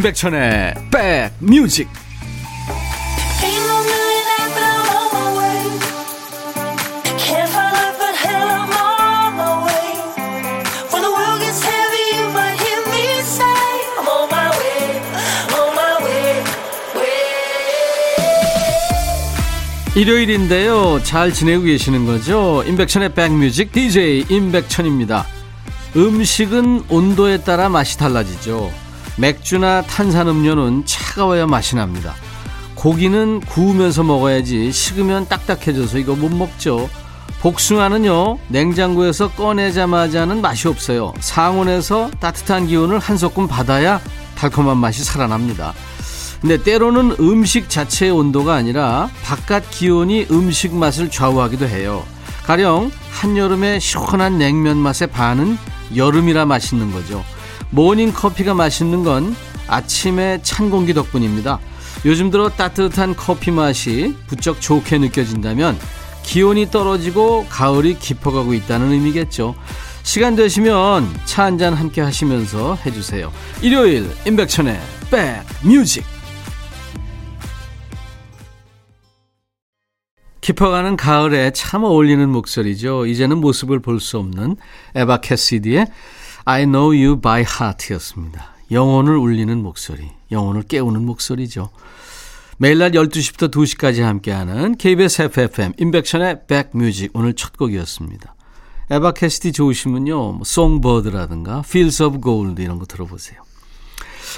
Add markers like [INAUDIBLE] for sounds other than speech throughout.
임백천의 백뮤직 일요일인데요. 잘 지내고 계시는 거죠? 임백천의 백뮤직 DJ 임백천입니다. 음식은 온도에 따라 맛이 달라지죠. 맥주나 탄산음료는 차가워야 맛이 납니다. 고기는 구우면서 먹어야지 식으면 딱딱해져서 이거 못 먹죠. 복숭아는요, 냉장고에서 꺼내자마자는 맛이 없어요. 상온에서 따뜻한 기운을 한 소끔 받아야 달콤한 맛이 살아납니다. 근데 때로는 음식 자체의 온도가 아니라 바깥 기온이 음식 맛을 좌우하기도 해요. 가령 한여름의 시원한 냉면 맛의 반은 여름이라 맛있는 거죠. 모닝 커피가 맛있는 건 아침에 찬 공기 덕분입니다. 요즘 들어 따뜻한 커피 맛이 부쩍 좋게 느껴진다면 기온이 떨어지고 가을이 깊어가고 있다는 의미겠죠. 시간 되시면 차 한 잔 함께 하시면서 해주세요. 일요일 임백천의 백뮤직 깊어가는 가을에 참 어울리는 목소리죠. 이제는 모습을 볼 수 없는 에바 캐시디의 I know you by heart 였습니다. 영혼을 울리는 목소리, 영혼을 깨우는 목소리죠. 매일 낮 12시부터 2시까지 함께하는 KBS FFM 인백션의 백뮤직 오늘 첫 곡이었습니다. 에바 캐시디 좋으시면요. 뭐 송버드라든가 Fields of Gold 이런 거 들어보세요.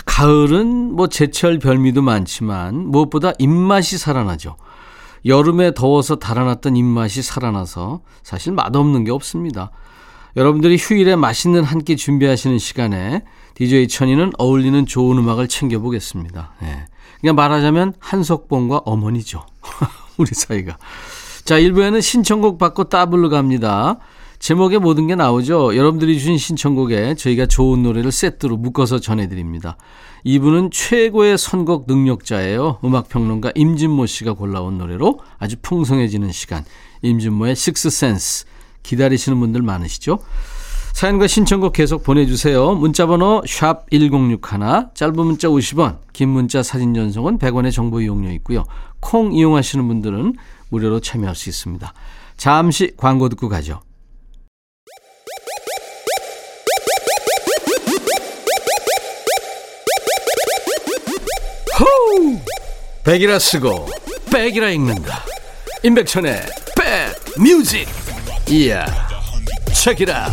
가을은 뭐 제철 별미도 많지만 무엇보다 입맛이 살아나죠. 여름에 더워서 달아났던 입맛이 살아나서 사실 맛없는 게 없습니다. 여러분들이 휴일에 맛있는 한 끼 준비하시는 시간에 DJ 천이는 어울리는 좋은 음악을 챙겨보겠습니다. 네. 그냥 말하자면 한석봉과 어머니죠. [LAUGHS] 우리 사이가. 자, 1부에는 신청곡 받고 따블로 갑니다. 제목에 모든 게 나오죠. 여러분들이 주신 신청곡에 저희가 좋은 노래를 세트로 묶어서 전해드립니다. 이분은 최고의 선곡 능력자예요. 음악평론가 임진모 씨가 골라온 노래로 아주 풍성해지는 시간. 임진모의 식스센스. 기다리시는 분들 많으시죠? 사연과 신청곡 계속 보내주세요. 문자번호 샵 1061, 짧은 문자 50원, 긴 문자 사진 전송은 100원의 정보 이용료 있고요. 콩 이용하시는 분들은 무료로 참여할 수 있습니다. 잠시 광고 듣고 가죠. 호우! 백이라 쓰고 백이라 읽는다. 임백천의 백 뮤직. 이야. 책이라.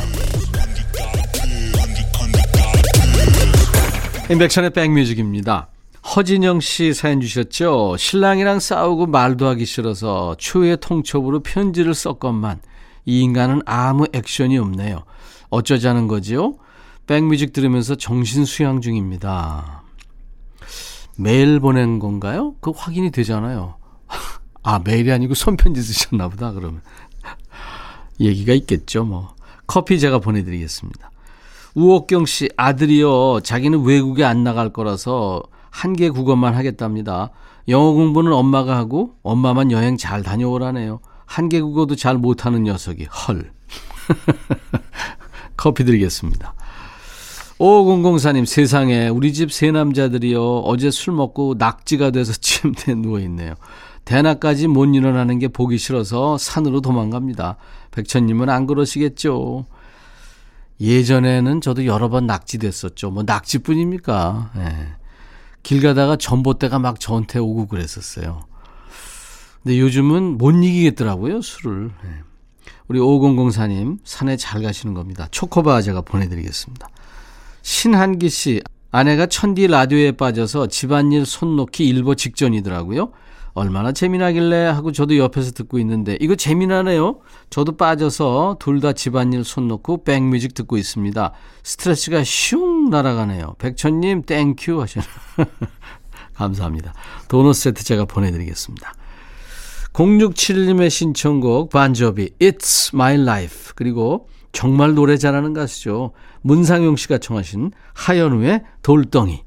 임백천의 백뮤직입니다. 허진영 씨 사연 주셨죠? 신랑이랑 싸우고 말도 하기 싫어서 추후에 통첩으로 편지를 썼건만 이 인간은 아무 액션이 없네요. 어쩌자는 거지요? 백뮤직 들으면서 정신 수양 중입니다. 메일 보낸 건가요? 그 확인이 되잖아요. [LAUGHS] 아, 메일이 아니고 손편지 쓰셨나 보다, 그러면. 얘기가 있겠죠, 뭐. 커피 제가 보내드리겠습니다. 우옥경 씨 아들이요. 자기는 외국에 안 나갈 거라서 한 개 국어만 하겠답니다. 영어 공부는 엄마가 하고 엄마만 여행 잘 다녀오라네요. 한 개 국어도 잘 못하는 녀석이 헐. [LAUGHS] 커피 드리겠습니다. 5004님 세상에 우리 집 세 남자들이요. 어제 술 먹고 낙지가 돼서 [LAUGHS] 침대에 누워있네요. 대낮까지 못 일어나는 게 보기 싫어서 산으로 도망갑니다. 백천님은 안 그러시겠죠? 예전에는 저도 여러 번 낙지됐었죠. 뭐 낙지뿐입니까? 네. 길 가다가 전봇대가 막 저한테 오고 그랬었어요. 근데 요즘은 못 이기겠더라고요, 술을. 네. 우리 5004님, 산에 잘 가시는 겁니다. 초코바 제가 보내드리겠습니다. 신한기 씨, 아내가 천디 라디오에 빠져서 집안일 손 놓기 일보 직전이더라고요. 얼마나 재미나길래 하고 저도 옆에서 듣고 있는데 이거 재미나네요. 저도 빠져서 둘 다 집안일 손 놓고 백뮤직 듣고 있습니다. 스트레스가 슝 날아가네요. 백천님 thank you 하시는 [LAUGHS] 감사합니다. 도넛 세트 제가 보내드리겠습니다. 0671님의 신청곡 반저비 It's My Life 그리고 정말 노래 잘하는 가수죠. 문상용 씨가 청하신 하현우의 돌덩이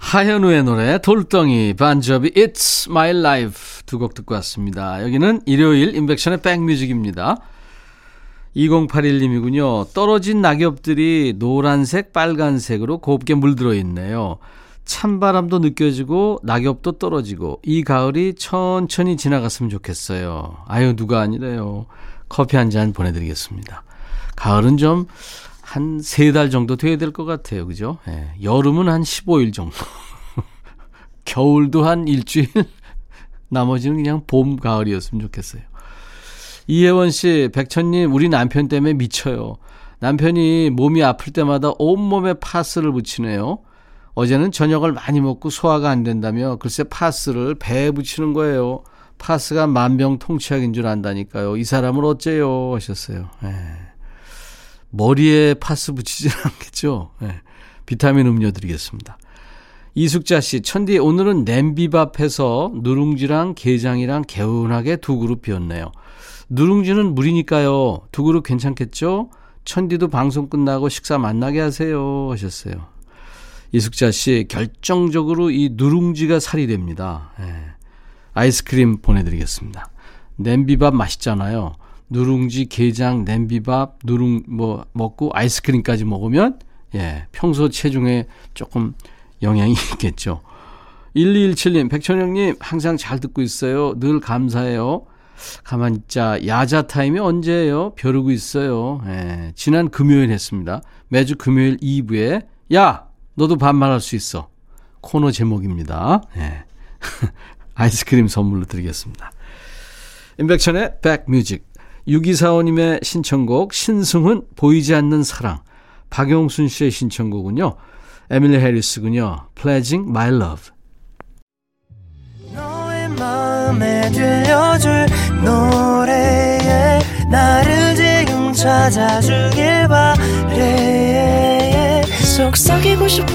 하현우의 노래 돌덩이 반저비 It's My Life 두 곡 듣고 왔습니다. 여기는 일요일 인백션의 백뮤직입니다. 2081님이군요. 떨어진 낙엽들이 노란색, 빨간색으로 곱게 물들어 있네요. 찬바람도 느껴지고 낙엽도 떨어지고 이 가을이 천천히 지나갔으면 좋겠어요. 아유 누가 아니래요. 커피 한 잔 보내드리겠습니다. 가을은 좀 한 세 달 정도 돼야 될 것 같아요. 그죠? 예, 여름은 한 15일 정도. [LAUGHS] 겨울도 한 일주일. [LAUGHS] 나머지는 그냥 봄, 가을이었으면 좋겠어요. 이혜원 씨, 백천님, 우리 남편 때문에 미쳐요. 남편이 몸이 아플 때마다 온몸에 파스를 붙이네요. 어제는 저녁을 많이 먹고 소화가 안 된다며 글쎄 파스를 배에 붙이는 거예요. 파스가 만병통치약인 줄 안다니까요. 이 사람을 어째요 하셨어요. 예. 머리에 파스 붙이지는 [LAUGHS] 않겠죠. 예. 비타민 음료 드리겠습니다. 이숙자 씨, 천디 오늘은 냄비밥 해서 누룽지랑 게장이랑 개운하게 두 그릇 비웠네요. 누룽지는 물이니까요. 두 그릇 괜찮겠죠? 천디도 방송 끝나고 식사 만나게 하세요 하셨어요. 이숙자 씨, 결정적으로 이 누룽지가 살이 됩니다. 예. 아이스크림 보내드리겠습니다. 냄비밥 맛있잖아요. 누룽지, 게장, 냄비밥, 누룽, 뭐, 먹고 아이스크림까지 먹으면, 예, 평소 체중에 조금 영향이 [LAUGHS] 있겠죠. 1217님, 백천영님, 항상 잘 듣고 있어요. 늘 감사해요. 가만 있자. 야자 타임이 언제예요? 벼르고 있어요. 예, 지난 금요일 했습니다. 매주 금요일 2부에, 야! 너도 반말할 수 있어. 코너 제목입니다. 예. [LAUGHS] 아이스크림 선물로 드리겠습니다. 임백천의 백뮤직. 6245님의 신청곡, 신승훈, 보이지 않는 사랑. 박용순 씨의 신청곡은요. 에밀리 해리스군요. Pledging My Love. 마음에 들려줄 노래에 나를 지금 찾아주길 바래 속삭이고 싶어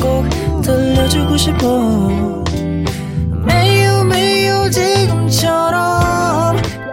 꼭 들려주고 싶어 매우 매우 지금처럼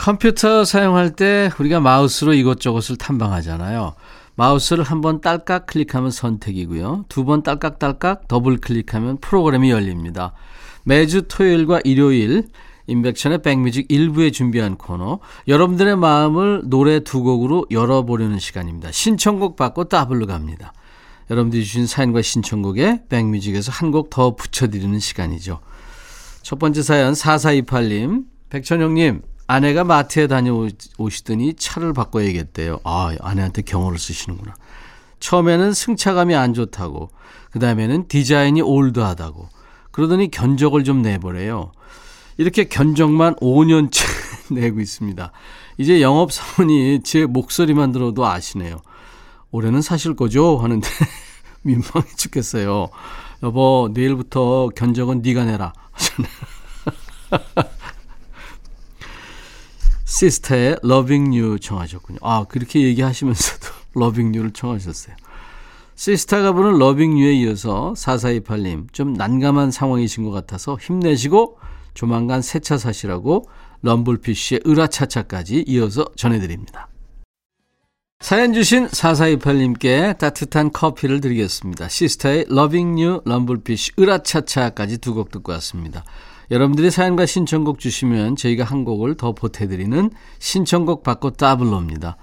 컴퓨터 사용할 때 우리가 마우스로 이것저것을 탐방하잖아요. 마우스를 한 번 딸깍 클릭하면 선택이고요. 두 번 딸깍딸깍 더블 클릭하면 프로그램이 열립니다. 매주 토요일과 일요일 인백천의 백뮤직 일부에 준비한 코너 여러분들의 마음을 노래 두 곡으로 열어보려는 시간입니다. 신청곡 받고 따블로 갑니다. 여러분들이 주신 사연과 신청곡에 백뮤직에서 한 곡 더 붙여드리는 시간이죠. 첫 번째 사연 4428님 백천영님 아내가 마트에 다녀오시더니 차를 바꿔야겠대요. 아 아내한테 경호를 쓰시는구나. 처음에는 승차감이 안 좋다고 그 다음에는 디자인이 올드하다고 그러더니 견적을 좀 내보래요. 이렇게 견적만 5년째 [LAUGHS] 내고 있습니다. 이제 영업사원이 제 목소리만 들어도 아시네요. 올해는 사실 거죠? 하는데 [LAUGHS] 민망해 죽겠어요. 여보 내일부터 견적은 네가 내라. [LAUGHS] 시스터의 Loving You 청하셨군요. 아 그렇게 얘기하시면서도 [LAUGHS] Loving You를 청하셨어요. 시스타가 부른 Loving You에 이어서 4428님 좀 난감한 상황이신 것 같아서 힘내시고 조만간 새 차 사시라고 럼블피쉬의 으라차차까지 이어서 전해드립니다. 사연 주신 4428님께 따뜻한 커피를 드리겠습니다. 시스타의 Loving 럼블피쉬, 으라차차까지 두 곡 듣고 왔습니다. 여러분들이 사연과 신청곡 주시면 저희가 한 곡을 더 보태드리는 신청곡 받고 따블로입니다.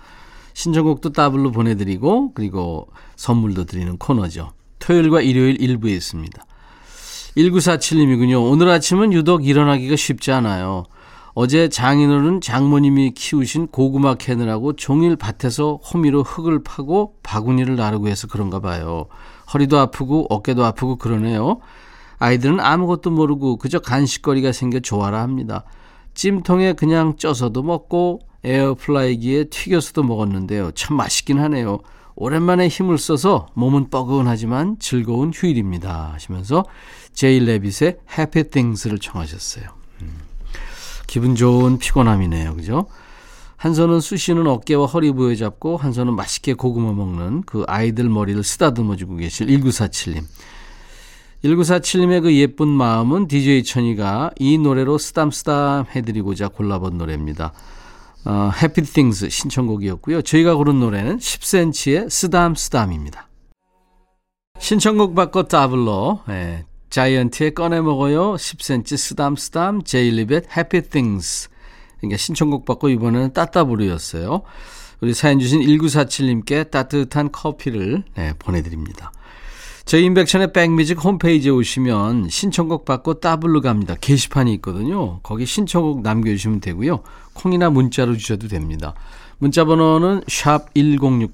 신청곡도 따블로 보내드리고 그리고 선물도 드리는 코너죠. 토요일과 일요일 일부에 있습니다. 1947님이군요. 오늘 아침은 유독 일어나기가 쉽지 않아요. 어제 장인어른 장모님이 키우신 고구마 캐느라고 종일 밭에서 호미로 흙을 파고 바구니를 나르고 해서 그런가 봐요. 허리도 아프고 어깨도 아프고 그러네요. 아이들은 아무것도 모르고 그저 간식거리가 생겨 좋아라 합니다. 찜통에 그냥 쪄서도 먹고 에어프라이기에 튀겨서도 먹었는데요. 참 맛있긴 하네요. 오랜만에 힘을 써서 몸은 뻐근하지만 즐거운 휴일입니다. 하시면서 제이레빗의 Happy Things를 청하셨어요. 음, 기분 좋은 피곤함이네요. 그죠? 한 손은 쑤시는 어깨와 허리 부여 잡고 한 손은 맛있게 고구마 먹는 그 아이들 머리를 쓰다듬어 주고 계실 1947님. 1947님의 그 예쁜 마음은 DJ 천이가 이 노래로 쓰담쓰담 해드리고자 골라본 노래입니다. 어, Happy Things 신청곡이었고요. 저희가 고른 노래는 10cm의 쓰담쓰담입니다. 신청곡 바꿔 더블로 예, 자이언티의 꺼내 먹어요 10cm 쓰담쓰담 제이레빗 Happy Things 그러니까 신청곡 받고 이번에는 따따블이었어요. 우리 사연 주신 1947님께 따뜻한 커피를 네, 보내드립니다. 저희 인백션의 백뮤직 홈페이지에 오시면 신청곡 받고 따블로 갑니다. 게시판이 있거든요. 거기 신청곡 남겨주시면 되고요. 콩이나 문자로 주셔도 됩니다. 문자 번호는 샵 1061,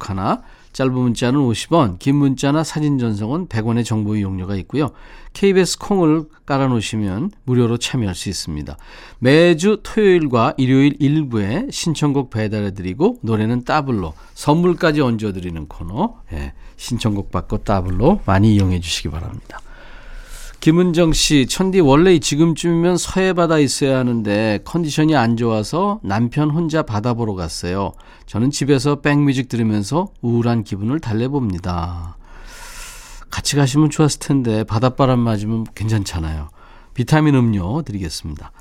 짧은 문자는 50원, 긴 문자나 사진 전송은 100원의 정보 이용료가 있고요. KBS 콩을 깔아놓으시면 무료로 참여할 수 있습니다. 매주 토요일과 일요일 일부에 신청곡 배달해드리고 노래는 따블로 선물까지 얹어드리는 코너 예, 신청곡 받고 따블로 많이 이용해 주시기 바랍니다. 김은정 씨, 천디 원래 지금쯤이면 서해 바다 있어야 하는데 컨디션이 안 좋아서 남편 혼자 바다 보러 갔어요. 저는 집에서 백뮤직 들으면서 우울한 기분을 달래봅니다. 같이 가시면 좋았을 텐데 바닷바람 맞으면 괜찮잖아요. 비타민 음료 드리겠습니다.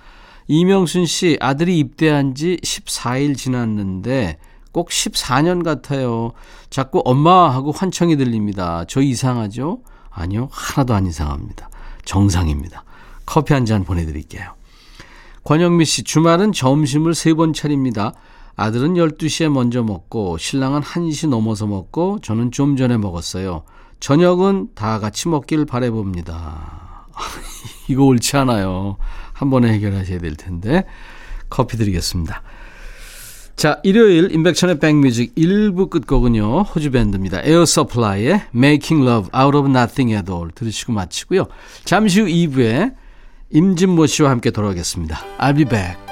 이명순 씨, 아들이 입대한 지 14일 지났는데 꼭 14년 같아요. 자꾸 엄마 하고 환청이 들립니다. 저 이상하죠? 아니요, 하나도 안 이상합니다. 정상입니다. 커피 한 잔 보내드릴게요. 권영미 씨, 주말은 점심을 세 번 차립니다. 아들은 12시에 먼저 먹고, 신랑은 1시 넘어서 먹고, 저는 좀 전에 먹었어요. 저녁은 다 같이 먹길 바래봅니다. [LAUGHS] 이거 옳지 않아요. 한 번에 해결하셔야 될 텐데. 커피 드리겠습니다. 자, 일요일 임백천의 백뮤직 1부 끝곡은요. 호주 밴드입니다. 에어 서플라이의 Making Love Out of Nothing at All 들으시고 마치고요. 잠시 후 2부에 임진모 씨와 함께 돌아오겠습니다. I'll be back.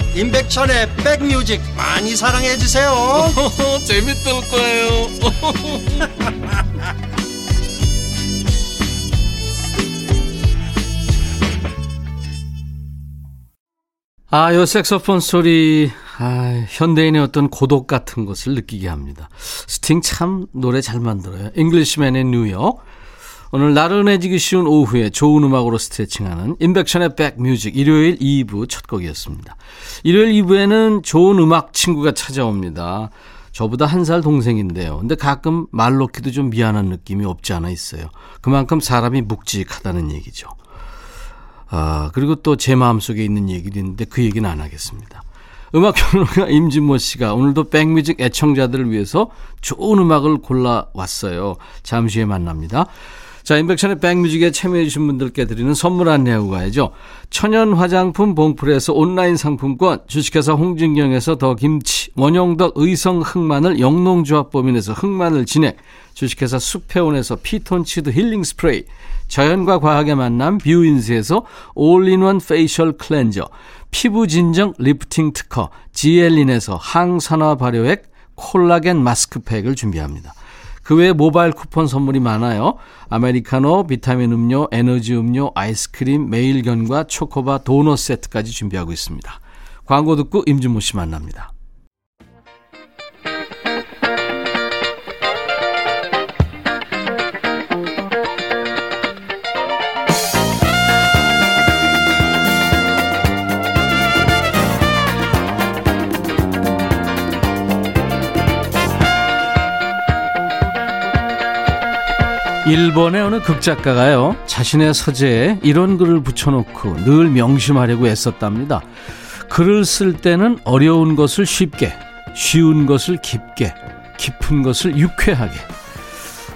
임백천의 백뮤직 많이 사랑해 주세요 [LAUGHS] 재밌을 거예요 [LAUGHS] 아, 요 색소폰 소리, 아, 현대인의 어떤 고독 같은 것을 느끼게 합니다. 스팅 참 노래 잘 만들어요. Englishman in New York. 오늘 나른해지기 쉬운 오후에 좋은 음악으로 스트레칭하는 임백천의 백뮤직 일요일 2부 첫 곡이었습니다. 일요일 2부에는 좋은 음악 친구가 찾아옵니다. 저보다 한 살 동생인데요. 근데 가끔 말 놓기도 좀 미안한 느낌이 없지 않아 있어요. 그만큼 사람이 묵직하다는 얘기죠. 아, 그리고 또 제 마음속에 있는 얘기도 있는데 그 얘기는 안 하겠습니다. 음악 평론가 [LAUGHS] 임진모 씨가 오늘도 백뮤직 애청자들을 위해서 좋은 음악을 골라왔어요. 잠시 후에 만납니다. 자, 인백션의 백뮤직에 참여해주신 분들께 드리는 선물 안내하고 가야죠. 천연 화장품 봉풀에서 온라인 상품권, 주식회사 홍진경에서 더 김치, 원용덕 의성 흑마늘 영농조합법인에서 흑마늘 진액, 주식회사 수페온에서 피톤치드 힐링 스프레이, 자연과 과학의 만남 뷰인스에서 올인원 facial cleanser, 피부 진정 리프팅 특허, 지엘린에서 항산화 발효액 콜라겐 마스크팩을 준비합니다. 그 외에 모바일 쿠폰 선물이 많아요. 아메리카노, 비타민 음료, 에너지 음료, 아이스크림, 매일견과 초코바 도넛 세트까지 준비하고 있습니다. 광고 듣고 임준모 씨 만납니다. 일본의 어느 극작가가요, 자신의 서재에 이런 글을 붙여놓고 늘 명심하려고 애썼답니다. 글을 쓸 때는 어려운 것을 쉽게, 쉬운 것을 깊게, 깊은 것을 유쾌하게.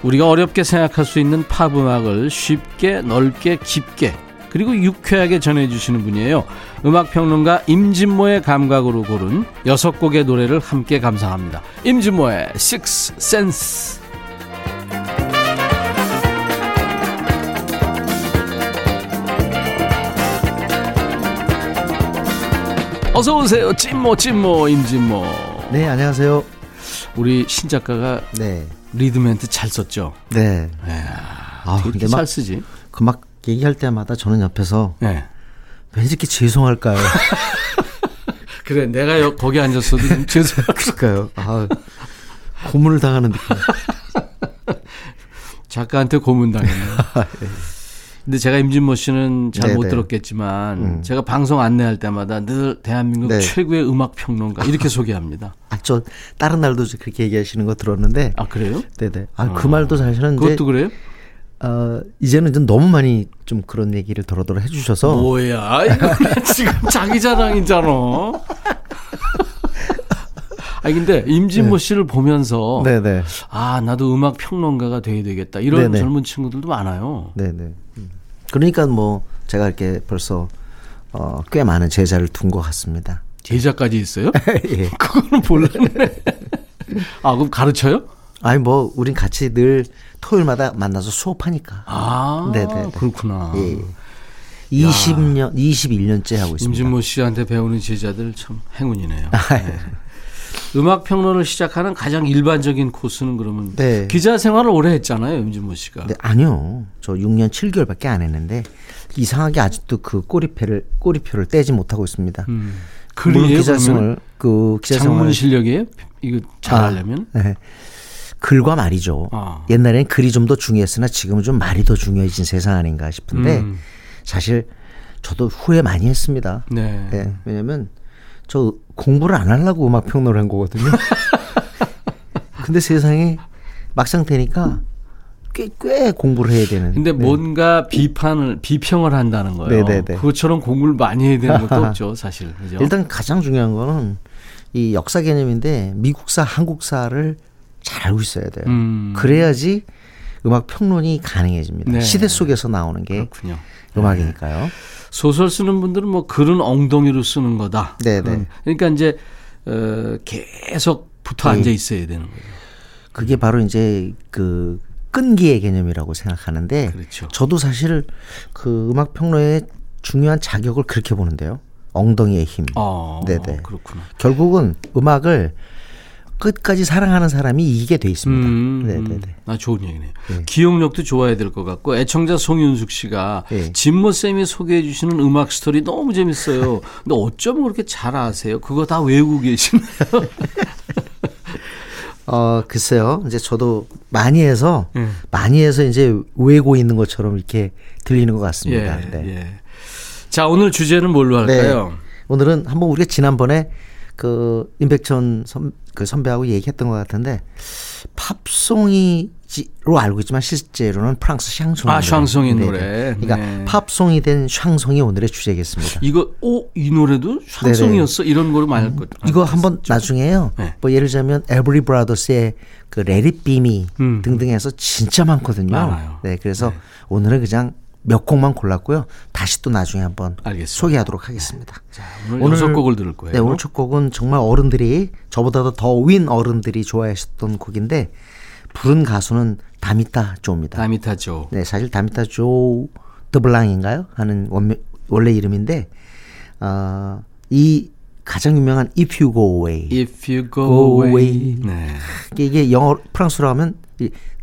우리가 어렵게 생각할 수 있는 팝 음악을 쉽게 넓게 깊게 그리고 유쾌하게 전해주시는 분이에요. 음악평론가 임진모의 감각으로 고른 여섯 곡의 노래를 함께 감상합니다. 임진모의 Six Sense. 어서 오세요. 찐모 찐모 임진모. 네, 안녕하세요. 우리 신 작가가 네. 리드멘트 잘 썼죠. 네. 아, 근데 막- 잘 쓰지. 그 막 얘기할 때마다 저는 옆에서 네. 왠지 이렇게 죄송할까요? [LAUGHS] 그래, 내가 여, 거기 앉았어도. 그럴까요? 아, 고문을 당하는 느낌. [LAUGHS] 작가한테 고문 당했네요. [LAUGHS] 근데 제가 임진모 씨는 잘 못. 들었겠지만 음. 제가 방송 안내할 때마다 늘 대한민국 네. 최고의 음악 평론가 이렇게 [LAUGHS] 소개합니다. 아, 저 다른 날도 그렇게 얘기하시는 거 들었는데. 아 그래요? 네네. 아, 그 말도 사실은 그것도 그래요? 어, 이제는 좀 너무 많이 좀 그런 얘기를 더러더러 해주셔서 뭐야 이거 [LAUGHS] 지금 자기 자랑이잖아. 아 근데 임진모 씨를 보면서 네네. 아 나도 음악 평론가가 돼야 되겠다 이런 네네. 젊은 친구들도 많아요. 네네. 음. 그러니까 뭐 제가 이렇게 벌써 어, 꽤 많은 제자를 둔 것 같습니다. 제자까지 있어요? [LAUGHS] 예. [LAUGHS] 그거는 몰랐네. 아 그럼 가르쳐요? 아니 뭐 우린 같이 늘 토요일마다 만나서 수업하니까. 아 네네. 그렇구나. 예. 예. 20년, 21년째 하고 있습니다. 임진모 씨한테 배우는 제자들 참 행운이네요. [LAUGHS] 아, 네. 음악 평론을 시작하는 가장 일반적인 코스는 그러면 네. 기자 생활을 오래 했잖아요, 임진모 씨가. 네, 아니요. 저 6년 7개월밖에 안 했는데 이상하게 아직도 그 꼬리표를 꼬리표를 떼지 못하고 있습니다. 음. 글이에요, 그러면 기자 생활 그 기자생활 장문 실력이에요? 이거 잘하려면? 아, 네. 글과 말이죠. 아. 옛날에는 글이 좀 더 중요했으나 지금은 좀 말이 더 중요해진 세상 아닌가 싶은데 음. 사실 저도 후회 많이 했습니다. 네. 네, 왜냐면 저 공부를 안 하려고 음악 평론을 한 거거든요. [LAUGHS] 근데 세상에 막상 되니까 꽤, 꽤 공부를 해야 되는. 근데 네. 뭔가 비판을 비평을 한다는 거예요. 네네네. 그것처럼 공부를 많이 해야 되는 것도 [LAUGHS] 없죠, 사실. 그죠? 일단 가장 중요한 거는 이 역사 개념인데 미국사, 한국사를 잘 알고 있어야 돼요. 음. 그래야지 음악 평론이 가능해집니다. 네. 시대 속에서 나오는 게 그렇군요. 음악이니까요. 소설 쓰는 분들은 뭐 글은 엉덩이로 쓰는 거다. 네네. 그런- 그러니까 이제 어, 계속 붙어 네. 앉아 있어야 되는 거예요. 그게 바로 이제 그 끈기의 개념이라고 생각하는데 그렇죠. 저도 사실 그 음악 평론의 중요한 자격을 그렇게 보는데요. 엉덩이의 힘. 어, 네네. 그렇구나. 결국은 음악을 끝까지 사랑하는 사람이 이기게 돼 있습니다. 음, 네네네. 아, 좋은 얘기네요. 네. 기억력도 좋아야 될 것 같고 애청자 송윤숙 씨가 네. 진모 쌤이 소개해 주시는 음악 스토리 너무 재밌어요. 근데 어쩌면 그렇게 잘 아세요? 그거 다 외우고 계시나요? [LAUGHS] 어, 글쎄요. 이제 저도 많이 해서 예. 많이 해서 이제 외고 있는 것처럼 이렇게 들리는 것 같습니다. 예, 네. 예. 자 오늘 주제는 뭘로 할까요? 오늘은 한번 우리가 지난번에 그 임백천 선, 그 선배하고 얘기했던 것 같은데 팝송으로 알고 있지만 실제로는 프랑스 샹송 아, 샹송의 노래. 그러니까 네. 팝송이 된 샹송이 오늘의 주제겠습니다. 이거 오이 노래도 샹송이었어 이런 거로 말할 것. 이거 한번 나중에요. 네. 뭐 예를 들자면 에벌리 브라더스의 그 Let It Be Me 음. 등등 해서 진짜 많거든요. 많아요. 네, 그래서 오늘은 그냥 몇 곡만 골랐고요. 다시 또 나중에 한번 알겠습니다. 소개하도록 하겠습니다. 오늘, 오늘- 여섯 곡을 들을 거예요. 네, 오늘 첫 곡은 정말 어른들이 저보다도 더 윈 어른들이 좋아하셨던 곡인데 부른 가수는 다미타 조입니다. 다미타죠. 네, 사실 다미타 조 드블랑인가요? 하는 원명, 원래 이름인데 어, 이 가장 유명한 If You Go Away. If you go, Go away. away. 네. 이게, 영어 프랑스로 하면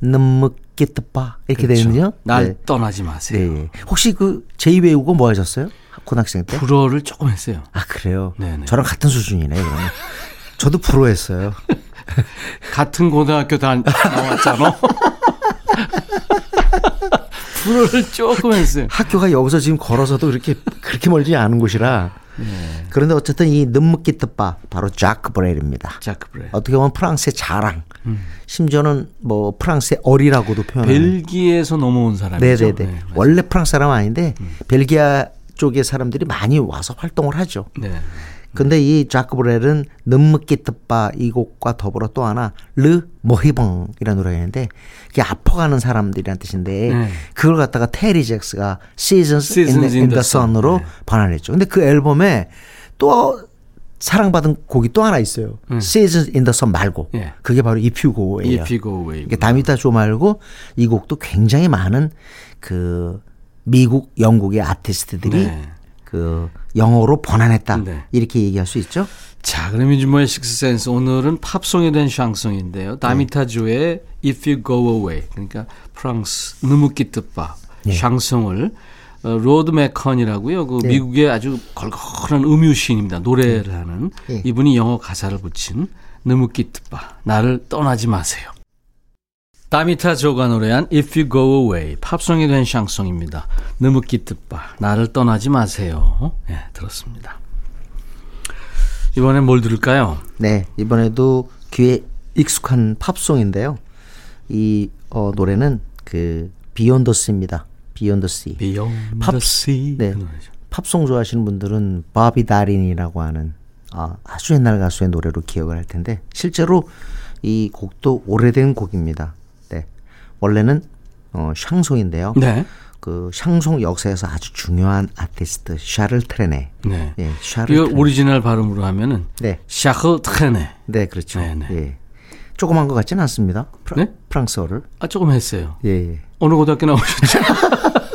넘 먹겠다 이렇게 되거든요. 날 네. 떠나지 네, 마세요. 예. 혹시 그 제2 외우고 뭐 하셨어요? 고등학생 때? 불어를 조금 했어요. 아 그래요. 네네. 저랑 같은 수준이네 그러면. 저도 불어 했어요. [LAUGHS] 같은 고등학교 다 나왔잖아. [LAUGHS] 불어를 조금 했어요. 학교가 여기서 지금 걸어서도 그렇게 그렇게 멀지 않은 곳이라. 네. 그런데 어쨌든 이 넘먹기뜨바 바로 자크 브레일입니다. 자크 브레. 어떻게 보면 프랑스의 자랑. 음. 심지어는 뭐 프랑스의 어리라고도 표현하는. 벨기에에서 넘어온 사람이죠. 네네네. 네. 원래 프랑스 사람 아닌데 벨기아 쪽의 사람들이 많이 와서 활동을 하죠. 네. 근데 이 자크 브렐은 뜻바 이 곡과 더불어 또 하나 르 모히벙이라는 노래가 있는데 그게 아파가는 사람들이란 뜻인데 네. 그걸 갖다가 테리 잭스가 Seasons, Seasons in the, in Sun. Sun으로 네. 번안했죠. 근데 그 앨범에 또 사랑받은 곡이 또 하나 있어요. Seasons in the Sun 말고 음. 예. 그게 바로 If You Go예요. If You Go Away. 이게 다미타 조 말고 이 곡도 굉장히 많은 그 미국, 영국의 아티스트들이 네. 그 영어로 번안했다 네. 이렇게 얘기할 수 있죠. 자, 그럼 이주모의 식스센스 오늘은 팝송이 된 샹송인데요. 다미타조의 If You Go Away 그러니까 프랑스 Ne me quitte pas 네. 샹송을 어, 로드 맥쿠엔이라고요. 그 미국의 아주 걸걸한 음유 시인입니다. 노래를 하는 네. 이분이 영어 가사를 붙인 Ne me quitte pas 나를 떠나지 마세요. 다미타 조가 노래한 If You Go Away 팝송이 된 샹송입니다. Ne me quitte pas 나를 떠나지 마세요. 예, 들었습니다. 이번엔 뭘 들을까요? 네 이번에도 귀에 익숙한 팝송인데요. 이 어, 노래는 그 비욘더스입니다. 비욘더스. Sea 네. 그. 팝송 좋아하시는 분들은 바비 다린이라고 하는 아, 아주 옛날 가수의 노래로 기억을 할 텐데 실제로 이 곡도 오래된 곡입니다. 네. 원래는 어, 샹송인데요. 네. 그 샹송 역사에서 아주 중요한 아티스트 샤를 트레네. 네. 예, 샤를 이거 트레네. 오리지널 발음으로 하면은 네. 샤클 트레네. 네, 그렇죠. 네, 네. 예. 조그만 것 같지는 않습니다. 프라, 네? 프랑스어를. 아 조금 했어요. 예, 예. 어느 고등학교 나오셨죠? [LAUGHS]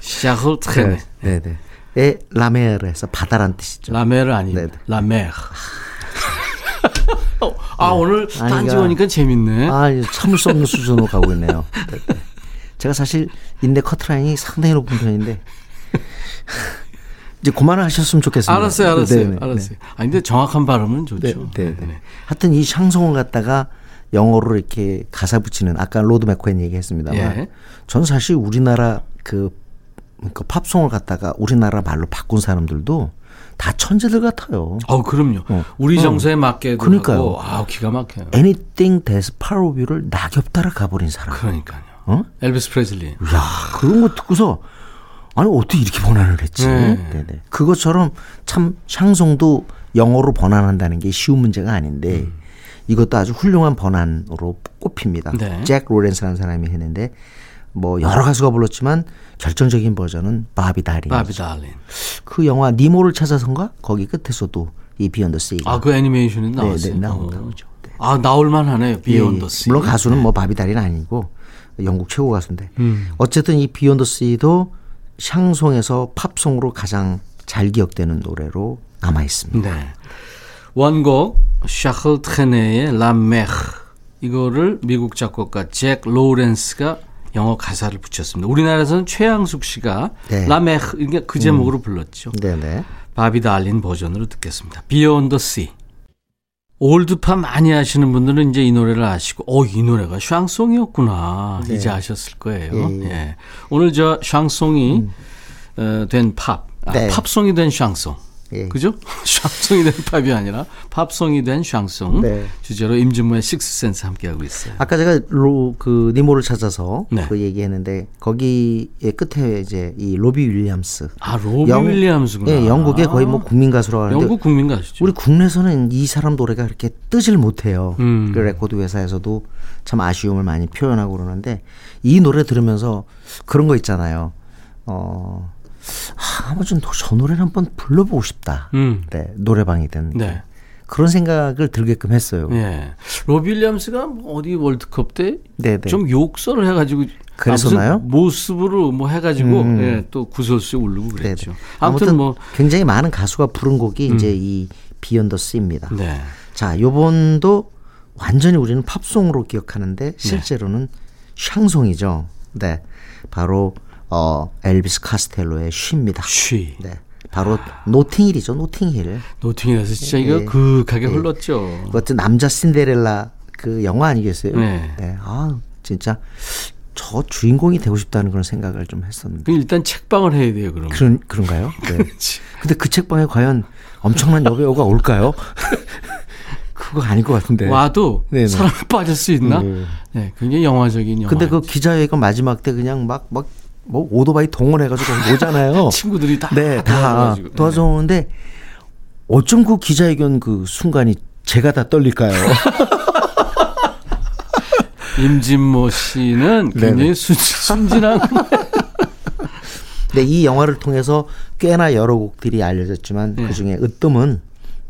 샤클 트레네. 네, 네. 에 La Mer에서 바다란 뜻이죠. La Mer 아닙니다. 네, 네. La Mer. 어, 아 오늘 아니, 딴지 그러니까- 오니까 재밌네. 아, 참을 수 없는 수준으로 가고 있네요. 네, 네. 제가 사실 인내 커트라인이 상당히 높은 편인데 [LAUGHS] 이제 그만하셨으면 좋겠습니다. 알았어요, 알았어요, 네, 네, 알았어요. 아 근데 정확한 발음은 좋죠. 네, 네, 네. 하여튼 이 샹송을 갖다가 영어로 이렇게 가사 붙이는 아까 로드 맥쿠엔 얘기했습니다만 예. 저는 사실 우리나라 그, 그 팝송을 갖다가 우리나라 말로 바꾼 사람들도 다 천재들 같아요. 어, 그럼요. 어. 우리 어. 정서에 맞게도 그러니까요. 하고, 아, 기가 막혀요. Anything That's Part of You를 낙엽 따라 가버린 사람. 그러니까요. 어? 엘비스 프레슬리. 야 그런 거 듣고서 아니 어떻게 이렇게 번안을 했지? 네. 네네. 그것처럼 참 샹송도 영어로 번안한다는 게 쉬운 문제가 아닌데 이것도 아주 훌륭한 번안으로 꼽힙니다. 네. 잭 로렌스라는 사람이 했는데 뭐 여러 가수가 불렀지만 결정적인 버전은 바비 다린. 바비 다린. 그 영화 니모를 찾아서인가 거기 끝에서도 이 Beyond the Sea가 아, 그 애니메이션이 나왔어요. 네, 나오- 어. 나오죠. 네. 아, 나올만 하네요. 예, Beyond the Sea. 물론 가수는 뭐 바비 다린 아니고 영국 최고 가수인데 음. 어쨌든 이 Beyond the Sea도 샹송에서 팝송으로 가장 잘 기억되는 노래로 남아 있습니다. 네. 원곡 샤를 트레네의 La mer 이거를 미국 작곡가 잭 로렌스가 영어 가사를 붙였습니다. 우리나라에서는 최양숙 씨가 네. La mer 이게 그 제목으로 불렀죠. 네네. 바비 달린 버전으로 듣겠습니다. Beyond the Sea. 올드팝 많이 하시는 분들은 이제 이 노래를 아시고, 어, 이 노래가 샹송이었구나. 이제 아셨을 거예요. 네. 예, 음. 예. 예. 오늘 저 샹송이 어, 된 팝, 아, 네. 팝송이 된 샹송. 예. 그죠? [LAUGHS] 샹송이 된 팝이 아니라 팝송이 된 샹송. 네. 주제로 임진모의 식스센스 함께하고 있어요. 아까 제가 로, 그 니모를 찾아서 네. 그 얘기했는데 거기에 끝에 이제 이 로비 윌리엄스 아, 로비 영- 윌리엄스구나. 예, 영국의 거의 뭐 국민 가수라고 하는데 영국 국민 가수죠. 우리 국내에서는 이 사람 노래가 그렇게 뜨질 못해요. 음. 그 레코드 회사에서도 참 아쉬움을 많이 표현하고 그러는데 이 노래 들으면서 그런 거 있잖아요. 어, 아, 한번 좀저 노래를 한번 불러보고 싶다. 음. 네, 노래방이든 네. 그런 생각을 들게끔 했어요. 예. 로비 윌리엄스가 뭐 어디 월드컵 때 네, 네. 좀 욕설을 해가지고? 아, 무슨 모습으로 뭐 해가지고 음. 예, 또 구설수에 오르고 네, 그랬죠. 네. 아무튼, 뭐 굉장히 많은 가수가 부른 곡이 이제 이 비욘더 씨입니다. 네. 자, 요번도 완전히 우리는 팝송으로 기억하는데 실제로는 샹송이죠. 네. 바로 어 엘비스 카스텔로의 쉬입니다. 쉬 네. 바로 노팅힐이죠. 노팅힐. 노팅이라서 진짜 이거 예. 극하게 흘렀죠. 그것도 남자 신데렐라 그 영화 아니겠어요? 네. 아, 진짜 저 주인공이 되고 싶다는 그런 생각을 좀 했었는데. 일단 책방을 해야 돼요. 그럼. 그런 그런가요? 네. [LAUGHS] 근데 그 책방에 과연 엄청난 여배우가 올까요? [LAUGHS] 그거 아닐 것 같은데. 와도 네네. 사람이 빠질 수 있나? 네. 네, 굉장히 영화적인 영화. 근데 그 기자회견 마지막 때 그냥 막, 막 뭐 오토바이 동원해가지고 오잖아요. [LAUGHS] 친구들이 다 네, 다. 도와줘 오는데 어쩜 그 기자회견 그 순간이 제가 다 떨릴까요? [LAUGHS] 임진모 씨는 굉장히. 순, 순진한 [LAUGHS] 네, 이 영화를 통해서 꽤나 여러 곡들이 알려졌지만 네. 그 중에 으뜸은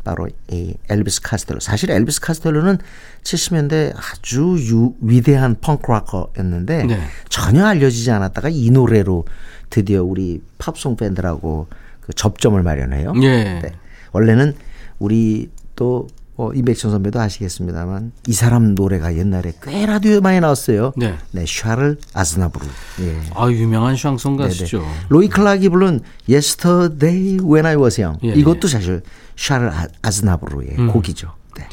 바로 이 엘비스 카스텔로. 사실 엘비스 카스텔로는 70년대 아주 유, 위대한 펑크락커였는데 네. 전혀 알려지지 않았다가 이 노래로 드디어 우리 팝송 밴드라고 그 접점을 마련해요. 예. 네. 원래는 우리 또 어, 이백천 선배도 아시겠습니다만 이 사람 노래가 옛날에 꽤 라디오에 많이 나왔어요. 네. 네, 샤를 아즈나브루. 예. 아 유명한 샹송 가수죠. 네네. 로이 클락이 부른 Yesterday When I Was Young 예, 이것도 사실 샤를 아- 아즈나브루의 곡이죠. 네,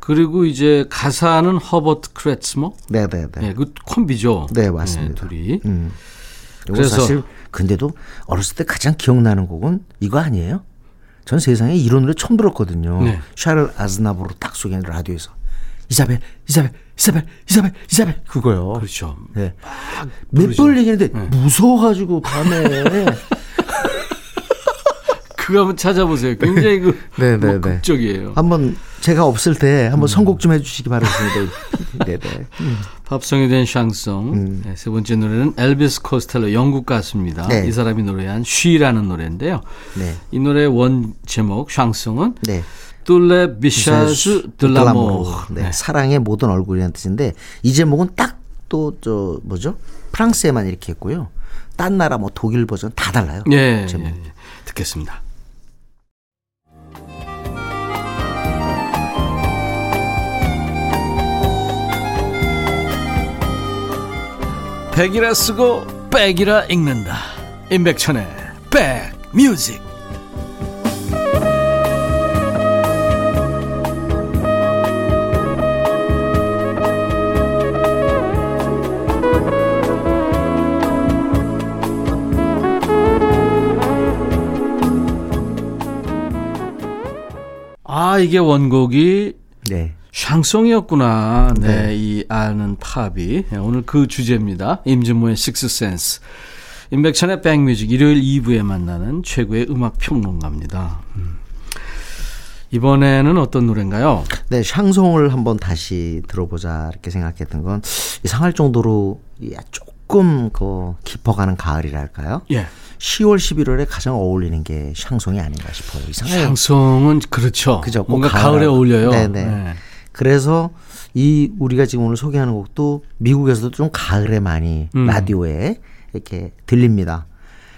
그리고 이제 가사는 허버트 크레츠머, 네, 네, 네. 예, 그 콤비죠. 네, 맞습니다. 네, 둘이. 음. 그래서- 사실 근데도 어렸을 때 가장 기억나는 곡은 이거 아니에요? 전 세상에 이런 노래 처음 들었거든요. 네. 샤를 아즈나브루 딱 소개하는 라디오에서 이사벨, 이사벨, 이사벨, 이사벨, 이사벨 그거요. 그렇죠. 네. 몇 번 얘기했는데 무서워가지고 밤에 [LAUGHS] 그거 한번 찾아보세요. 굉장히 그 [LAUGHS] 네, 네, 뭐 네. 극적이에요. 한번 제가 없을 때 한번 선곡 좀 해주시기 바라겠습니다. 네 네. 팝송이 된 샹송. 네, 세 번째 노래는 엘비스 코스텔로 영국 가수입니다. 네. 이 사람이 노래한 쉬라는 노래인데요. 네. 이 노래의 원 제목 샹송은 네. 뚫레 비샤즈 들라모. 네. 사랑의 모든 얼굴이라는 뜻인데 이 제목은 딱 또 저 뭐죠? 프랑스에만 이렇게 했고요. 딴 나라 뭐 독일 버전 다 달라요. 예, 예, 제목. 예. 듣겠습니다. 백이라 쓰고 백이라 읽는다. 임백천의 백뮤직. 아 이게 원곡이 네. 샹송이었구나. 네, 이 아는 팝이 네, 오늘 그 주제입니다. 임진모의 식스센스. 임백천의 백뮤직 일요일 2부에 만나는 최고의 음악 평론가입니다. 음. 이번에는 어떤 노래인가요? 네, 샹송을 한번 다시 들어보자 이렇게 생각했던 건 이상할 정도로 이 조금 그 깊어가는 가을이랄까요? 예. 10월, 11월에 가장 어울리는 게 샹송이 아닌가 싶어요. 이상해요. 샹송은 그렇죠. 그죠. 꼭 뭔가 가을- 가을에 어울려요. 네네. 네. 그래서 이 우리가 지금 오늘 소개하는 곡도 미국에서도 좀 가을에 많이 음. 라디오에 이렇게 들립니다.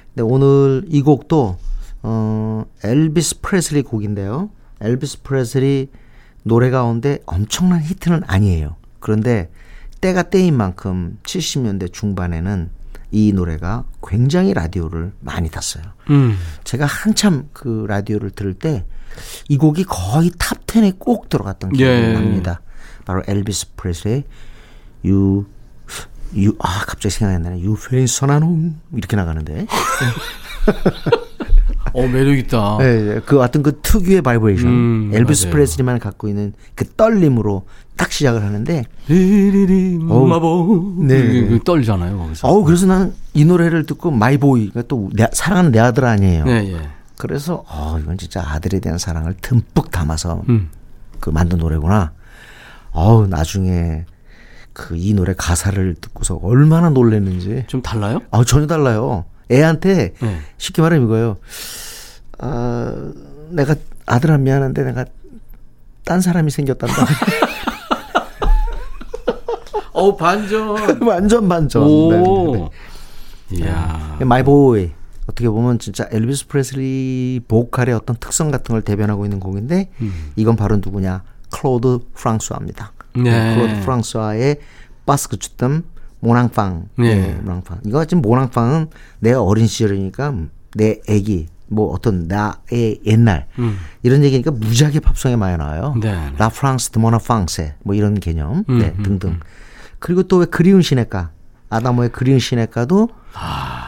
근데 오늘 이 곡도 어 엘비스 프레슬리 곡인데요. 엘비스 프레슬리 노래 가운데 엄청난 히트는 아니에요. 그런데 때가 때인 만큼 70년대 중반에는 이 노래가 굉장히 라디오를 많이 탔어요. 음. 제가 한참 그 라디오를 들을 때 이 곡이 거의 top 10에 꼭 들어갔던 기억이 예. 납니다. 바로 엘비스 프레슬리의 You You 아 갑자기 생각이 안 나네. 나눔 이렇게 나가는데. 어 매력 있다. [LAUGHS] 네, 그 어떤 그 특유의 바이브레이션. 음, 엘비스 맞아요. 프레슬리만 갖고 있는 그 떨림으로 딱 시작을 하는데 리리리 My Boy. 네. 네. 그 떨잖아요 거기서. 어우 그래서 나는 이 노래를 듣고 My Boy가 또 내, 사랑하는 내 아들 아니에요. 네, 예. 그래서 어 이건 진짜 아들에 대한 사랑을 듬뿍 담아서 음. 그 만든 노래구나. 어우 나중에 그 이 노래 가사를 듣고서 얼마나 놀랐는지. 좀 달라요? 아 전혀 달라요. 애한테 네. 쉽게 말하면 이거예요. 아 내가 아들아 미안한데 내가 딴 사람이 생겼단다. [LAUGHS] 어 반전. [LAUGHS] 완전 반전. 오. 네, 이야. 네. My Boy 어떻게 보면 진짜 엘비스 프레슬리 보컬의 어떤 특성 같은 걸 대변하고 있는 곡인데 이건 바로 누구냐? 클로드 프랑스와입니다. 네. 클로드 프랑스와의 바스크 주뜸 모낭빵. 네. 네, 모낭빵. 이거 지금 모낭빵은 내 어린 시절이니까 내 애기 뭐 어떤 나의 옛날 이런 얘기니까 무지하게 팝송에 많이 나와요. 음. 네. 라 프랑스 드 모나 프랑세 뭐 이런 개념. 음, 네, 등등. 그리고 또 왜 그리운 시내가 아다모의 그리운 시내가도 루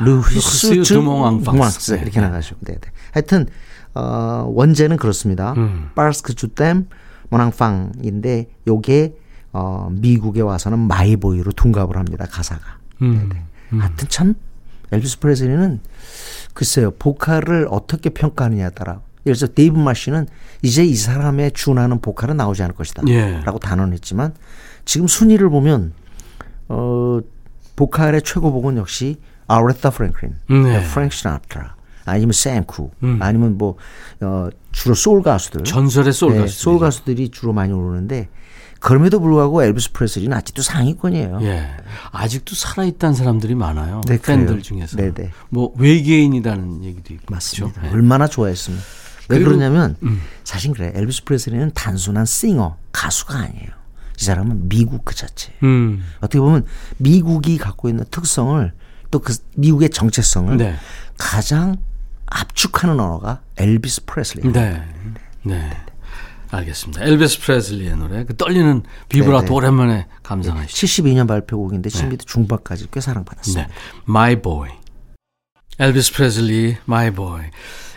히스 루히스 드드 몽 앙팡스. 몽앙스 이렇게 나가죠. 네, 네. 하여튼 어, 원제는 그렇습니다. 음. 파르스크 주댐 모낭팡인데 요게 어, 미국에 와서는 My Boy로 둔갑을 합니다. 가사가. 음. 하여튼 참 엘비스 프레슬리는 글쎄요 보컬을 어떻게 평가하느냐에 따라 그래서 데이브 마시는 이제 이 사람의 준하는 보컬은 나오지 않을 것이다 예. 라고 단언했지만 지금 순위를 보면 어 보컬의 최고봉은 역시 아레타 프랭클린, 네. 프랭크 시나트라 아니면 샘 쿡 음. 아니면 뭐 어, 주로 소울 가수들 전설의 소울 네, 가수. 소울 가수들이 주로 많이 오르는데 그럼에도 불구하고 엘비스 프레슬리는 아직도 상위권이에요. 예. 아직도 살아있다는 사람들이 많아요. 네, 팬들 그래요. 중에서. 네, 네. 뭐 외계인이라는 얘기도 있고. 맞습니다. 그렇죠? 예. 얼마나 좋아했으면. 왜 그러냐면 음. 사실 그래. 엘비스 프레슬리는 단순한 싱어, 가수가 아니에요. 이 사람은 미국 그 자체. 음. 어떻게 보면 미국이 갖고 있는 특성을 또 그 미국의 정체성을 네. 가장 압축하는 언어가 엘비스 프레슬리. 네. 네. 알겠습니다. 엘비스 프레슬리의 노래. 그 떨리는 비브라토 네, 네. 오랜만에 감상하시죠. 72년 발표곡인데 70년대 중반까지 꽤 사랑받았어요. 네. My Boy. 엘비스 프레슬리, My Boy.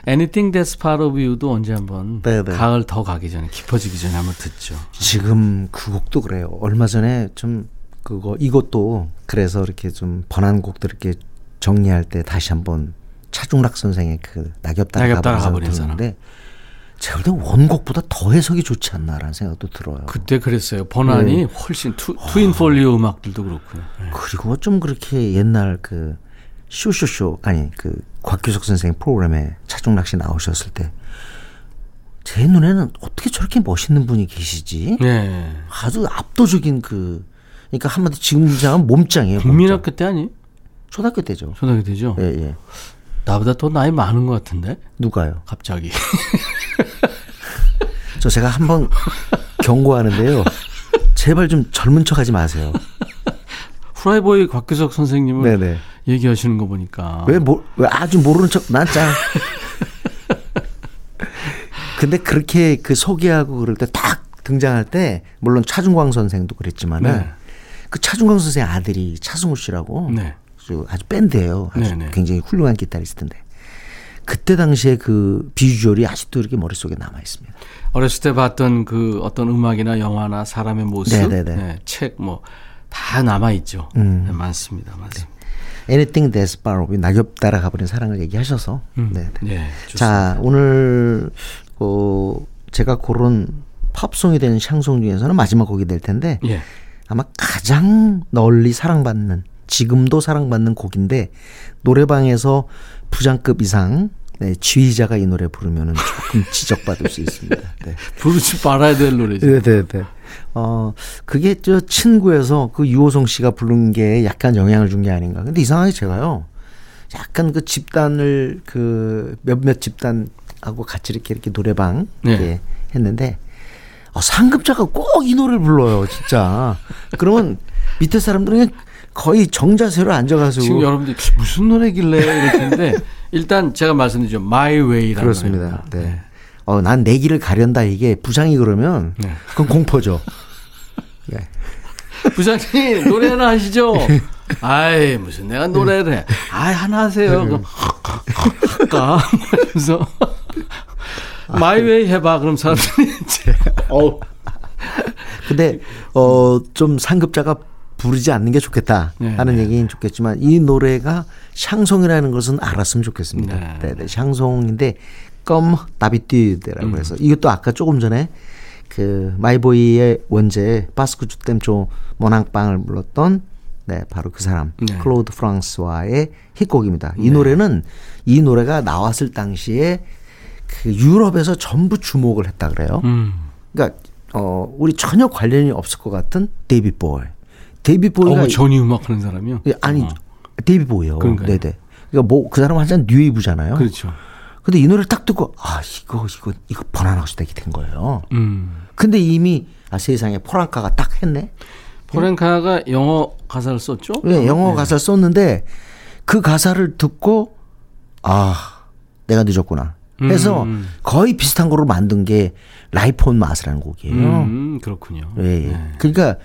Anything That's Part of You도 언제 한번 네, 네. 가을 더 가기 전에 깊어지기 전에 한번 듣죠. 지금 그 곡도 그래요. 얼마 전에 좀 그거 이것도 그래서 이렇게 좀 번안 곡들 이렇게 정리할 때 다시 한번 차중락 선생의 그 낙엽 따라 낙엽 따라 가버린 가버린 사람 들었는데 제가 볼때 원곡보다 더 해석이 좋지 않나라는 생각도 들어요. 그때 그랬어요. 번안이 네. 훨씬 투, 트윈 폴리오 음악들도 그렇고요. 네. 그리고 좀 그렇게 옛날 그 쇼쇼쇼 아니 그 곽규석 선생 프로그램에 차중락 씨 나오셨을 때 제 눈에는 어떻게 저렇게 멋있는 분이 계시지? 네. 아주 압도적인 그 그러니까 한마디 지금 생각하면 몸짱이에요. 몸짱. 국민학교 때 아니? 초등학교 때죠. 초등학교 때죠? 예, 예. 나보다 더 나이 많은 것 같은데? 누가요? 갑자기. [LAUGHS] 저 제가 한번 경고하는데요. 제발 좀 젊은 척 하지 마세요. 후라이보이 곽규석 선생님을 네네. 얘기하시는 거 보니까. 왜, 모, 왜 아주 모르는 척, 난 짱. 근데 그렇게 그 소개하고 그럴 때 딱 등장할 때, 물론 차중광 선생도 그랬지만은, 네. 그 차중광 선생 아들이 차승우 씨라고 네. 아주, 밴드예요. 아주 네네. 굉장히 훌륭한 기타리스트인데. 그때 당시에 그 비주얼이 아직도 이렇게 머릿속에 남아 있습니다. 어렸을 때 봤던 그 어떤 음악이나 영화나 사람의 모습. 음. 네, 책뭐 다 남아 있죠. 네, 많습니다, 많습니다. Anything That's Borrowed, 낙엽 따라 가 버린 사랑을 얘기하셔서. 네. 네. 네. 자, 오늘 어, 제가 고른 팝송이 되는 샹송 중에서는 마지막 곡이 될 텐데 예, 아마 가장 널리 사랑받는 지금도 사랑받는 곡인데 노래방에서 부장급 이상 네, 지휘자가 이 노래 부르면은 조금 [LAUGHS] 지적받을 수 있습니다. 네. 부르지 말아야 될 노래죠. 네, 네, 네. 어, 그게 저 친구에서 그 유호성 씨가 부른 게 약간 영향을 준 게 아닌가. 근데 이상하게 제가요. 약간 그 집단을 그 몇몇 집단하고 같이 이렇게 이렇게 노래방 네. 이렇게 했는데 어, 상급자가 꼭 이 노래를 불러요, 진짜. 그러면 밑에 사람들은 그냥 거의 정자세로 앉아가지고 지금 여러분들이 무슨 노래길래 이럴 텐데 일단 제가 말씀드리죠. My Way라는 그렇습니다. 노래입니다. 네. 어, 난 내 길을 가련다 이게 부장이 그러면 네. 그건 공포죠. 네. 부장님 노래 하나 하시죠. 아이 무슨 내가 노래를 해. 아이 하나 하세요. 그럼 할까? 그래서 마이웨이 해봐. 그럼 사람들이 [LAUGHS] 이제 어 근데 어 좀 상급자가 부르지 않는 게 좋겠다 네, 하는 네, 얘기는 좋겠지만 이 노래가 샹송이라는 것은 알았으면 좋겠습니다. 네. 네, 네, 샹송인데 껌 다비띠드라고 음. 해서 이것도 아까 조금 전에 그 My Boy의 원제 바스크 주댐조 모낭빵을 불렀던 네 바로 그 사람 네. 클로드 프랑스와의 히트곡입니다. 이 노래는 이 노래가 나왔을 당시에 그 유럽에서 전부 주목을 했다 그래요. 음. 그러니까 어 우리 전혀 관련이 없을 것 같은 데이비드 보위. 데이비드 보위가 어머 전위 음악 하는 사람이요? 예, 아니 어. 데이비드 보위요. 그러니까요. 네네. 그러니까 뭐 그 사람 한잔 뉴웨이브잖아요. 그렇죠. 근데 이 노래를 딱 듣고 아 이거 이거 이거 번안하고 되게 된 거예요. 음. 근데 이미 아 세상에 폴 앵카가 딱 했네. 폴 앵카가 영어 가사를 썼죠? 왜 영어 가사를 썼는데 그 가사를 듣고 아 내가 늦었구나. 해서 음. 거의 비슷한 거로 만든 게 Life on Mars라는 곡이에요. 음, 그렇군요. 예, 예. 네. 그러니까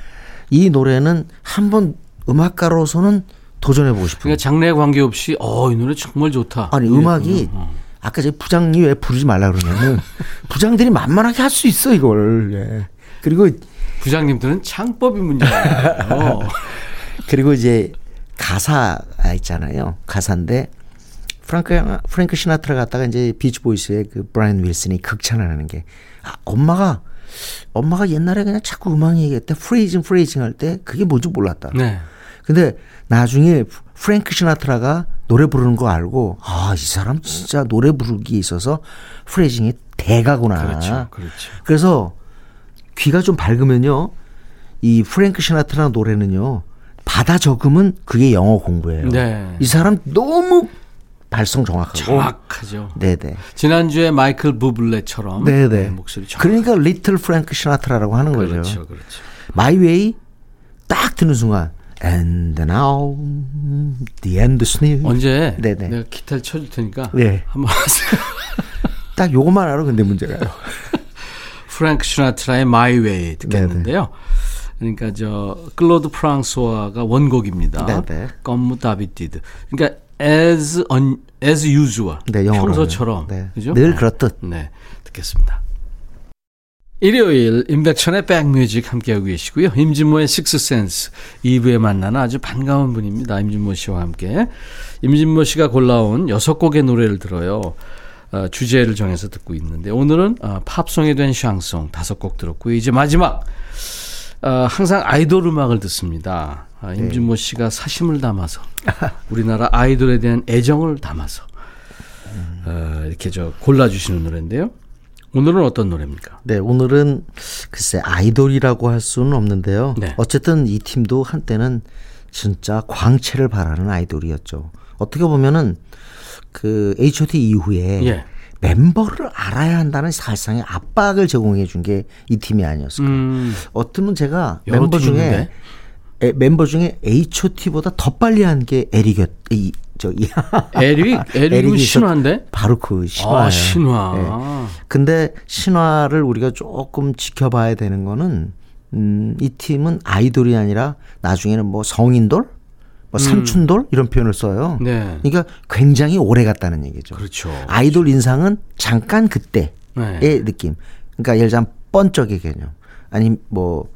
이 노래는 한번 음악가로서는 도전해 보고 싶은. 그러니까 장르에 관계없이 어, 이 노래 정말 좋다. 아니 이랬군요. 음악이 어. 아까 제 부장이 왜 부르지 말라 그러냐면 [LAUGHS] 부장들이 만만하게 할 수 있어 이걸. 예. 그리고 부장님들은 창법이 문제예요. [LAUGHS] 그리고 이제 가사 있잖아요. 가사인데 프랑크 프랭크 시나트라 갔다가 이제 비치 보이스의 그 브라이언 윌슨이 극찬을 하는 게 아, 엄마가 엄마가 옛날에 그냥 자꾸 음악 얘기할 때 프레이징 프레이징 할 때 그게 뭔지 몰랐다. 네. 근데 나중에 프랭크 시나트라가 노래 부르는 거 알고 아, 이 사람 진짜 노래 부르기에 있어서 프레이징이 대가구나. 그렇죠. 그렇죠. 그래서 귀가 좀 밝으면요. 이 프랭크 시나트라 노래는요. 받아 적으면 그게 영어 공부예요. 네. 이 사람 너무 발성 정확하고 정확하죠. 네네. 지난주에 마이클 부블레처럼 네네. 네, 목소리 정확. 그러니까 little 프랭크 시나트라라고 하는 거죠. 그렇죠. 그렇죠. My Way 딱 듣는 순간 and now the end is near. 언제 네네. 내가 기타를 쳐줄 테니까 네. 한번 하세요. [LAUGHS] 딱 요것만 알아 근데 문제가요. 프랭크 시나트라의 My Way 듣겠는데요. 그러니까 저 클로드 프랑스와가 원곡입니다. 네네. Comme d'habitude. 그러니까 as on, as usual. 네. 평소처럼. 네. 그죠? 늘 그렇듯. 네, 듣겠습니다. 일요일 임백천의 백뮤직 함께하고 계시고요. 임진모의 식스센스 2부에 만나는 아주 반가운 분입니다. 임진모 씨와 함께. 임진모 씨가 골라온 여섯 곡의 노래를 들어요. 어, 주제를 정해서 듣고 있는데 오늘은 어, 팝송에 된 샹송 다섯 곡 들었고요. 이제 마지막 어, 항상 아이돌 음악을 듣습니다. 아, 임진모 씨가 사심을 담아서 우리나라 아이돌에 대한 애정을 담아서 어, 이렇게 저 골라주시는 노래인데요. 오늘은 어떤 노래입니까? 네, 오늘은 글쎄 아이돌이라고 할 수는 없는데요. 네. 어쨌든 이 팀도 한때는 진짜 광채를 바라는 아이돌이었죠. 어떻게 보면은 그 H.O.T 이후에 예. 멤버를 알아야 한다는 사실상의 압박을 제공해 준 게 이 팀이 아니었을까. 음, 어떤 제가 여러 멤버 팀 중에 있는데? 에, 멤버 중에 H.O.T보다 더 빨리 한 게 에릭이었 이 저기 [LAUGHS] 에릭, 에릭은 신화인데? 바로 그 신화예요. 아, 신화. 예. 근데 신화를 우리가 조금 지켜봐야 되는 거는 음, 이 팀은 아이돌이 아니라 나중에는 뭐 성인돌, 뭐 삼촌돌 이런 표현을 써요. 음. 네. 그러니까 굉장히 오래 갔다는 얘기죠. 그렇죠. 아이돌 인상은 잠깐 그때의 네. 느낌. 그러니까 예를 들자면 번쩍의 개념. 아니 뭐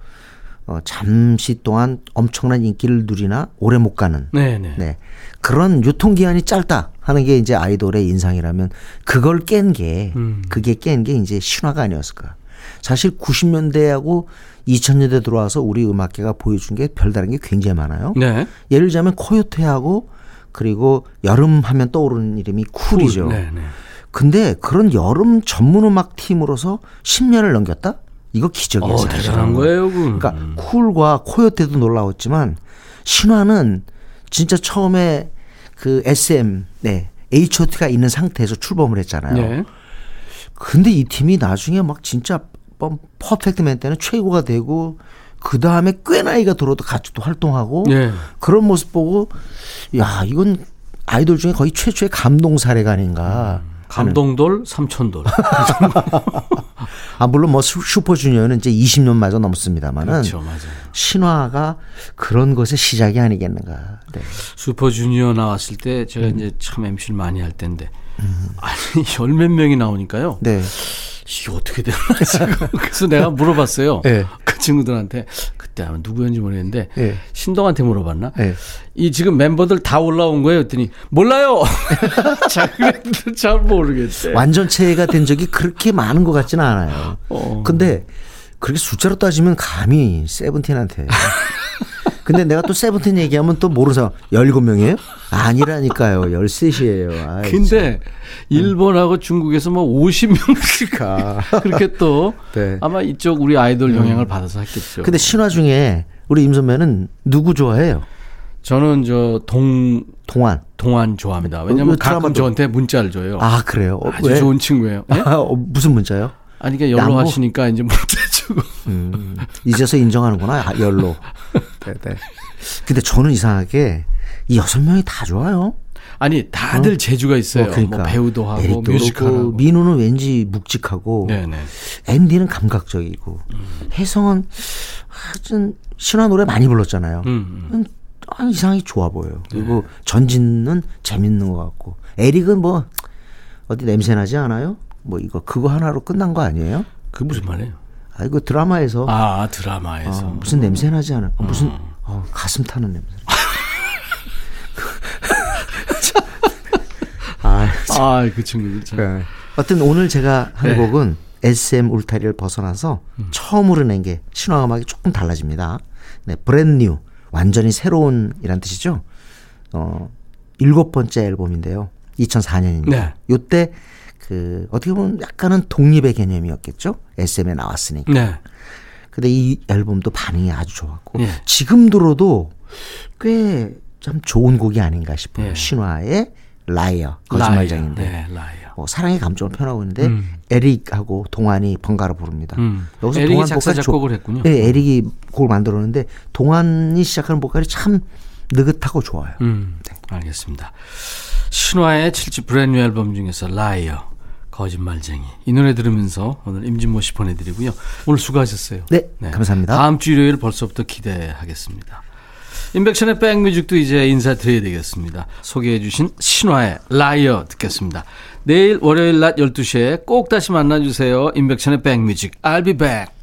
어, 잠시 동안 엄청난 인기를 누리나 오래 못 가는 네네. 네. 그런 유통기한이 짧다 하는 게 이제 아이돌의 인상이라면 그걸 깬 게, 음. 그게 깬 게 이제 신화가 아니었을까. 사실 90년대하고 2000년대 들어와서 우리 음악계가 보여준 게 별다른 게 굉장히 많아요. 네. 예를 들자면 코요테하고 그리고 여름 하면 떠오르는 이름이 쿨이죠. 네네. 근데 그런 여름 전문 음악 팀으로서 10년을 넘겼다? 이거 기적이에요. 어. 대단한 거예요, 그. 그러니까 쿨과 코요테도 놀라웠지만 신화는 진짜 처음에 그 SM, 네, H.O.T가 있는 상태에서 출범을 했잖아요. 네. 근데 이 팀이 나중에 막 진짜 뻔- 퍼펙트맨 때는 최고가 되고 그 다음에 꽤 나이가 들어도 같이 또 활동하고 네. 그런 모습 보고 야 이건 아이돌 중에 거의 최초의 감동 사례가 아닌가. 감동돌, 삼촌돌. [LAUGHS] 아 물론 뭐 슈- 슈퍼주니어는 이제 20년 마저 넘었습니다만은 그렇죠, 맞아요. 신화가 그런 것의 시작이 아니겠는가. 네. 슈퍼주니어 나왔을 때 제가 음. 이제 참 MC를 많이 할 텐데 아니 [LAUGHS] 열 몇 명이 나오니까요. 네. 이게 어떻게 되나 지금 [LAUGHS] 그래서 내가 물어봤어요. 네. 그 친구들한테 그때 아마 누구였는지 모르겠는데 네. 신동한테 물어봤나? 네. 이 지금 멤버들 다 올라온 거예요. 했더니 몰라요. [LAUGHS] 잘 모르겠대. 완전체가 된 적이 그렇게 많은 것 같지는 않아요. 어. 근데 그렇게 숫자로 따지면 감히 세븐틴한테. [LAUGHS] 근데 내가 또 세븐틴 얘기하면 또 모르는 사람 17명이에요? 아니라니까요. 13이에요. 아이, 근데 일본하고 중국에서 뭐 50명씩 그렇게 또 [LAUGHS] 네. 아마 이쪽 우리 아이돌 영향을 받아서 했겠죠. 근데 신화 중에 우리 임 선배는 누구 좋아해요? 저는 저 동 동안. 동안 좋아합니다. 왜냐면 어, 그 가끔 저한테 문자를 줘요. 아, 그래요? 어, 아주 왜? 좋은 친구예요. 예? 아, [LAUGHS] 어, 무슨 문자요? 아니 그러니까 연로? 하시니까 이제 문자 [LAUGHS] 주고. 음, 이제서 인정하는구나. 아, 열로. 네, 네. 근데 저는 이상하게 이 여섯 명이 다 좋아요. 아니 다들 재주가 있어요. 어, 그러니까. 뭐 배우도 하고 뮤지컬. 민우는 왠지 묵직하고 네네. 앤디는 감각적이고 혜성은 하여튼 신화 노래 많이 불렀잖아요. 음, 음. 음, 아, 이상하게 좋아 보여요. 그리고 전진은 재밌는 것 같고 에릭은 뭐 어디 냄새 나지 않아요? 뭐 이거 그거 하나로 끝난 거 아니에요? 그 무슨 말이에요? 아 이거 드라마에서 아 드라마에서 어, 무슨 냄새 나지 않아? 어, 무슨 어, 가슴 타는 냄새. [LAUGHS] 아, 아, 그 친구 참. 네. 어떤 오늘 제가 한 네. 곡은 SM 울타리를 벗어나서 처음으로 낸 게 신화 음악이 조금 달라집니다. 네, 브랜뉴 완전히 새로운 이란 뜻이죠. 어 일곱 번째 앨범인데요. 2004년입니다. 네. 요때 그 어떻게 보면 약간은 독립의 개념이었겠죠. SM에 나왔으니까. 네. 근데 이 앨범도 반응이 아주 좋았고 예. 지금 들어도 꽤 참 좋은 곡이 아닌가 싶어요. 예. 신화의 Liar 거짓말쟁인데 Liar. 네, Liar. 어, 사랑의 감정을 표현하고 있는데 음. 에릭하고 동완이 번갈아 부릅니다. 음. 여기서 에릭이 동완 작사, 작곡을 했군요. 네, 에릭이 곡을 만들었는데 동완이 시작하는 보컬이 참 느긋하고 좋아요. 음, 알겠습니다. 신화의 7집 Brand New 앨범 중에서 Liar, 거짓말쟁이. 이 노래 들으면서 오늘 임진모 씨 보내드리고요. 오늘 수고하셨어요. 네, 감사합니다. 다음 주 일요일 벌써부터 기대하겠습니다. 임백천의 백뮤직도 이제 인사드려야 되겠습니다. 소개해 주신 신화의 Liar 듣겠습니다. 내일 월요일 낮 12시에 꼭 다시 만나주세요. 임백천의 백뮤직. I'll be back.